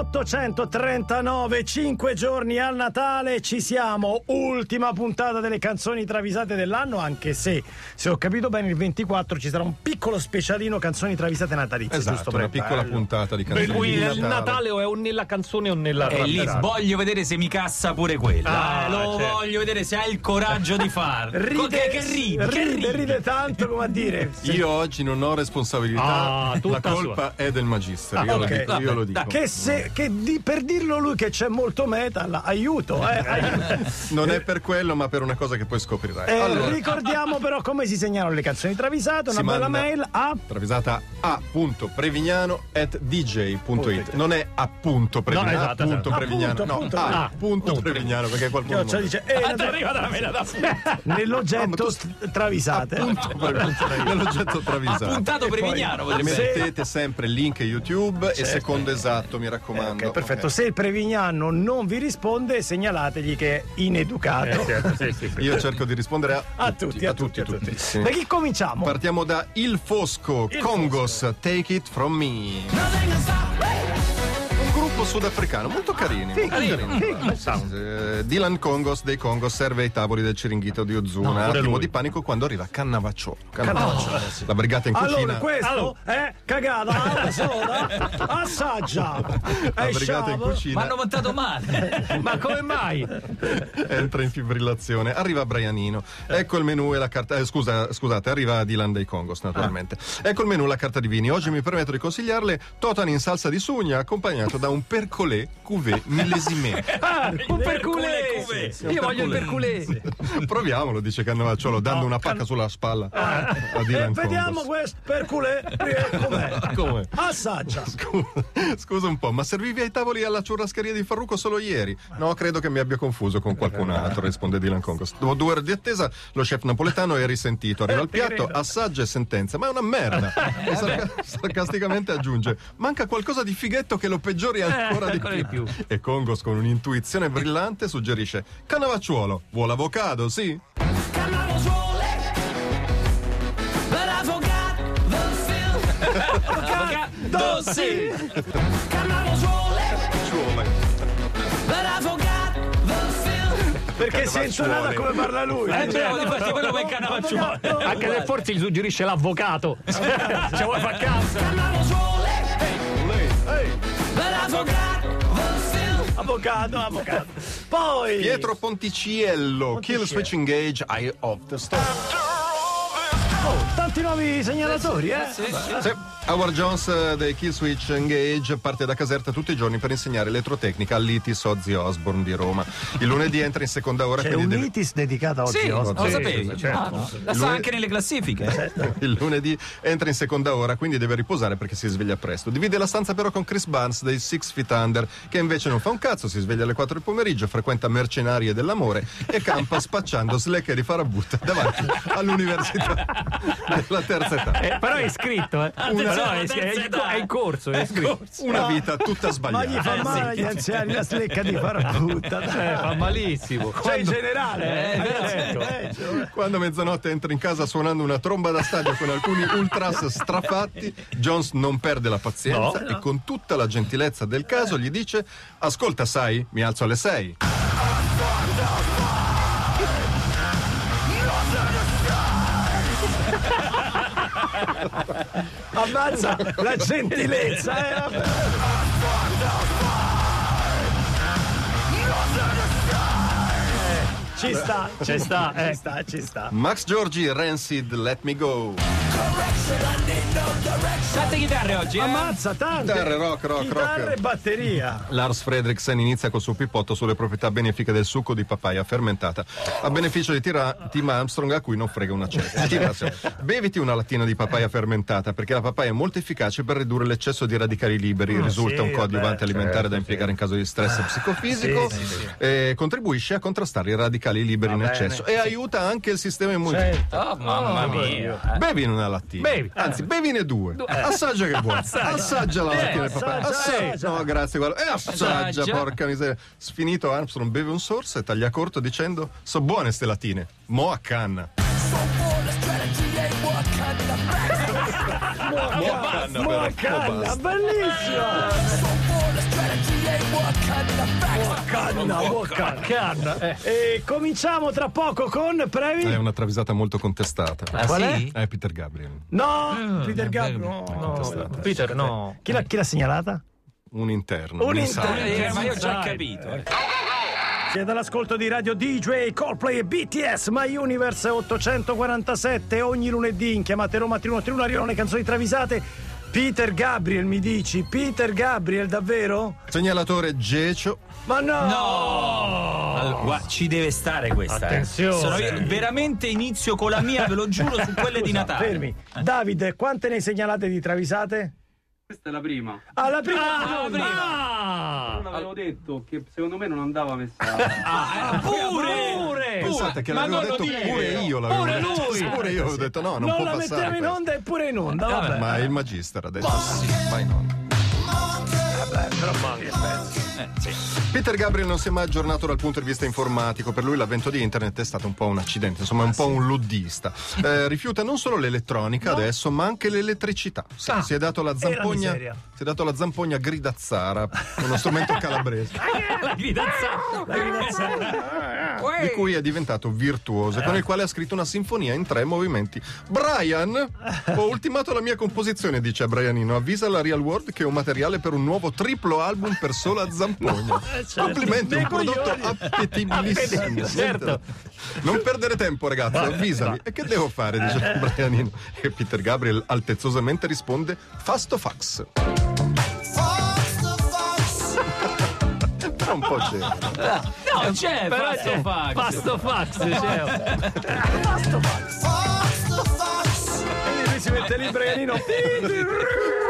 839, 5 giorni al Natale, ci siamo, ultima puntata delle canzoni travisate dell'anno, anche se, se ho capito bene, il 24 ci sarà un piccolo specialino canzoni travisate natalizie. Esatto, giusto una per piccola bello. puntata di Per canzoni cui di il Natale. Natale o è o nella canzone o nella E lì voglio vedere se mi cassa pure quella. Ah, Eh, lo certo. voglio vedere se hai il coraggio di farlo. Ride, che, ridi, che ride, ride tanto come a dire. se- Io oggi non ho responsabilità, Ah, la colpa è del magister. Ah, io, ok. lo dico, io lo dico. Che, se, che di- per dirlo lui che c'è molto metal, aiuto, eh, aiuto. Non è per quello, ma per una cosa che poi scoprirai. Eh, allora, ricordiamo però come si segnalano le canzoni travisate, una Si bella mail a travisata a.prevignano at dj.it. Non è appunto Prevignano, No, esatto, appunto esatto. Prevignano. Appunto, no, appunto, a ah, punto Prevignano, perché qualcuno non- dice eh, Ah, arriva dalla mela da nell'oggetto tu- st- travisate. appunto nell'oggetto travisato. Puntato Prevignano potrebbe essere. mettete sempre il link YouTube e secondo esatto, mi raccomando. Ok, perfetto. Ok. Se il Prevignano non vi risponde, segnalategli che è ineducato. Eh, certo, sì, sì. Io cerco di rispondere a, A tutti, a tutti, a tutti. Sì. Da chi cominciamo? Partiamo da Il Fosco, Il Congos, Take It From Me. Sudafricano, molto carini. molto carini. Eh, Dylan Congos dei Congos serve ai tavoli del Ciringhito di Ozuna. pure attimo lui. di panico quando arriva Cannavacciolo. Cannavacciolo, La brigata in cucina. Allora, questo Allora. è cagata alla soda. Assaggia. La È brigata in cucina Ma hanno montato male. Ma come mai? entra in fibrillazione. Arriva Brianino. Ecco il menù e la carta. eh, scusa, scusate, arriva Dylan dei Congos, naturalmente. Ecco il menù e la carta di vini. Oggi mi permetto di consigliarle Totan in salsa di sugna, accompagnato da un percolé cuvée millesime. Ah, un perculé! Perculé. Io voglio il perculé! Proviamolo, dice Cannavacciolo, dando una pacca sulla spalla a E Dylan Eh, vediamo questo per culè eh, com'è. Come? Assaggia. Scusa, scusa un po', ma servivi ai tavoli alla churrascheria di Farruco solo ieri? No, credo che mi abbia confuso con qualcun altro, risponde Dylan Congos. Dopo due ore di attesa, lo chef napoletano è risentito. Arriva al piatto, assaggia e sentenza. Ma è una merda. E sarca- sarcasticamente aggiunge: Manca qualcosa di fighetto che lo peggiori ancora, di, ancora più. di più. E Congos, con un'intuizione brillante, suggerisce: Cannavacciuolo, vuole avocado, sì? Avocado, sì. Perché si è intonata come parla lui. Eh, beh, infatti quello per Cannavacciuolo. Anche se forse gli suggerisce l'avvocato. Ci vuoi far caso? Avvocato, avvocato. Poi Pietro Ponticciello, Kill Switch Engage, Eye of the Storm. Tanti nuovi segnalatori, eh? Sì, sì. Sì, Howard Jones eh, dei Killswitch Engage parte da Caserta tutti i giorni per insegnare elettrotecnica all'ITIS Ozzy Osbourne di Roma. Il lunedì entra in seconda ora, C'è un deve- itis dedicato a Sì, Ozzy lo sapevi. certo. Ah, no. La sa anche nelle classifiche. il lunedì entra in seconda ora, quindi deve riposare perché si sveglia presto. Divide la stanza però con Chris Barnes dei Six Feet Under, che invece non fa un cazzo, si sveglia alle 4 del pomeriggio, frequenta mercenarie dell'amore e campa spacciando slacker e farabutta davanti all'università della terza età. Eh, però è iscritto, eh. Attenzione, Però è, la è, è in corso, è iscritto. Una vita tutta Ma sbagliata. gli fa Eh, male agli anziani la slecca di farabutta. Eh, fa malissimo. Cioè in generale. Eh, eh, eh, cioè, Quando mezzanotte entra in casa suonando una tromba da stadio con alcuni ultras strafatti, Jones non perde la pazienza No. e con tutta la gentilezza del caso gli dice: Ascolta, sai, mi alzo alle 6. Ammazza la gentilezza, eh, Ci sta, Ci sta, eh. ci sta, ci sta. Max Giorgi, Rancid, Let Me Go. Tante chitarre oggi, eh? Ammazza tante. Chitarre, rock, rock, Chitarre rock. e batteria. Lars Fredriksen inizia col suo pippotto sulle proprietà benefiche del succo di papaya fermentata a beneficio di Tira- Tim Armstrong a cui non frega una cesta. Beviti una lattina di papaya fermentata perché la papaya è molto efficace per ridurre l'eccesso di radicali liberi, risulta sì, un coadiuvante alimentare da certo, impiegare in caso di stress psicofisico, sì, sì, sì. e contribuisce a contrastare i radicali liberi in bene. eccesso e aiuta anche il sistema immunitario. Oh, mamma mia. Bevi in una lattina. Bevi. Anzi, bevine due. Assaggia che buono. Assaggia, la lattina di papaya. assaggia. No, grazie, guarda. E assaggia, Assaggia. porca miseria. Sfinito Armstrong beve un sorso e taglia corto dicendo: So buone ste latine. Mo a canna. Mo a canna, Mo a canna, bellissimo. Canna, oh, canna. Canna. Eh. E cominciamo tra poco con Previ. È una travisata molto contestata. Ah, Qual è? sì? È Peter Gabriel. No, Peter Gabriel. No, No, Peter, no. Chi l'ha, chi l'ha segnalata? Un interno. Un insider. interno. Eh, ma io ho già capito. eh. Siete all'ascolto di Radio DJ, Coldplay e BTS, My Universe 847 ogni lunedì in chiamate Roma 3131 arrivano le canzoni travisate. Peter Gabriel mi dici? Peter Gabriel davvero? Segnalatore Gecio. Ma no! No! Allora, ci deve stare questa. eh. Attenzione. Sono io- veramente inizio con la mia, ve lo giuro, su quelle di Natale. Fermi. Davide, quante ne segnalate di travisate? Questa è la prima. Alla prima! Ah, prima. Ah! Non avevo detto che secondo me non andava messa. Ah, eh, pure! Pure! Pensate che l'avevo detto pure io. L'avevo Pure detto. lui. Pure io avevo detto no, non, non può la passare. mettiamo in onda eppure in onda, vabbè. Ma il magister ha detto sì, vai in onda. Però manca, Eh, sì. Peter Gabriel non si è mai aggiornato dal punto di vista informatico, per lui l'avvento di internet è stato un po' un accidente, insomma è un po' un luddista. Eh, rifiuta non solo l'elettronica adesso, ma anche l'elettricità. Si, Ah, si è dato la la zampogna, si è dato la zampogna gridazzara, uno strumento calabrese, La gridazzata. di cui è diventato virtuoso, e con il quale ha scritto una sinfonia in tre movimenti. Brian, ho ultimato la mia composizione, dice Brianino, avvisa la Real World che ho materiale per un nuovo triplo album per sola zampogna. certo. Complimenti, un prodotto appetibilissimo. Certo. Non perdere tempo, ragazzi, avvisali. E che devo fare? Dice Brianino. E Peter Gabriel altezzosamente risponde: Fasto fax. Un po' c'è. No, c'è, Però c'è Fax. Fasto fax, cioè. Quindi lui si mette lì Brianino. Ma-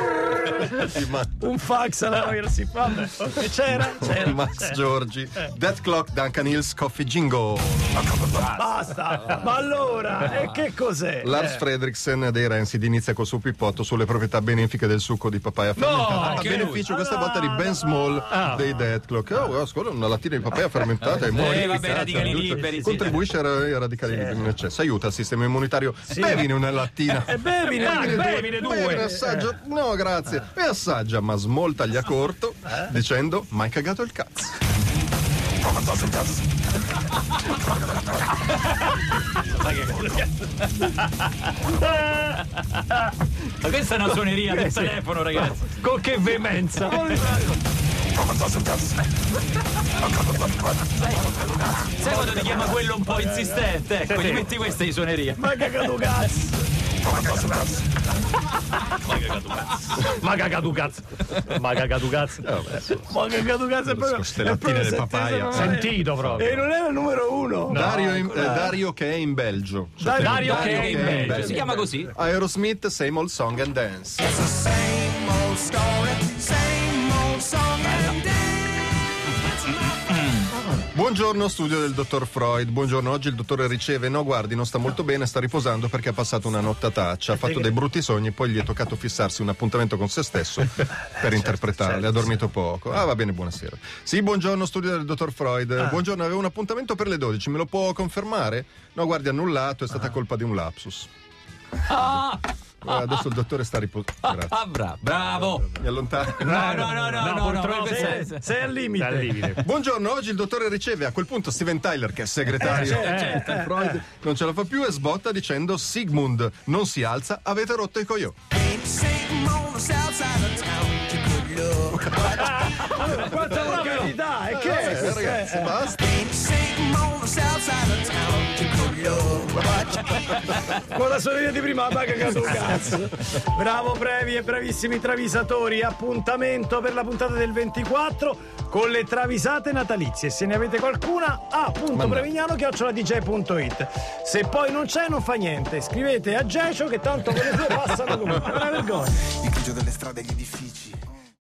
Un fax alla fa. Vabbè, C'era, c'era. Max Giorgi, Death Clock, Duncan Hills, Coffee Jingle. Basta. Ma allora, e che cos'è? Lars Eh, Fredriksen dei Rancid inizia col suo pippotto sulle proprietà benefiche del succo di papaya fermentata. a anche beneficio lui. questa volta di Ben Small Ah. dei Death Clock. Oh, ascolta, una lattina di papaya fermentata e vabbè, radicali liberi, sì. Contribuisce ai radicali liberi in eccesso. Aiuta il sistema immunitario. Bevine una lattina. E bevi, Ah, ne bevine due. Bene, assaggia. No, grazie. E assaggia, ma Small taglia corto dicendo: Ma hai cagato il cazzo. Ma questa è una suoneria del telefono, ragazzi. Con che veemenza. Sai quando ti chiama quello un po' insistente? Ecco, gli metti questa di suoneria. Ma cagato cazzo. Ma cagato cazzo. Ma cagato cazzo. Ma cagato cazzo è proprio. Queste è lattine proprio del sentito, papaya. Sentito E proprio. non era il numero uno. Dario, in- eh, Dario che è in Belgio. Dario- Dario che è in Belgio. Belgio. Si chiama così? Aerosmith, Same Old Song and Dance. Buongiorno studio del dottor Freud, buongiorno, oggi il dottore riceve, no guardi non sta molto bene, sta riposando perché ha passato una nottataccia, ha fatto dei brutti sogni, poi gli è toccato fissarsi un appuntamento con se stesso per interpretarli, ha dormito poco. Ah va bene, buonasera. Sì, buongiorno studio del dottor Freud, buongiorno, avevo un appuntamento per le 12, me lo può confermare? No guardi, annullato, è stata colpa di un lapsus. Ah, Adesso il dottore sta riposando. Grazie. ah, bravo. Bravo. Mi allontano. No, no, no, no, no, no, purtroppo Sei, sei al limite. Al limite. Buongiorno, oggi il dottore riceve a quel punto Steven Tyler, che è segretario Eh, di Freud, non ce la fa più e sbotta dicendo Sigmund non si alza, avete rotto i coglioni. Quanta volgarità, e che è? Eh, ragazzi, basta. Con la sorella di prima ma cagato un cazzo. Bravo Previ e bravissimi travisatori. Appuntamento per la puntata del 24 con le travisate natalizie. Se ne avete qualcuna, a punto prevignano dj.it. Se poi non c'è, non fa niente. Scrivete a Gecio che tanto quelle due passano comunque. È una vergogna. Il grigio delle strade e gli edifici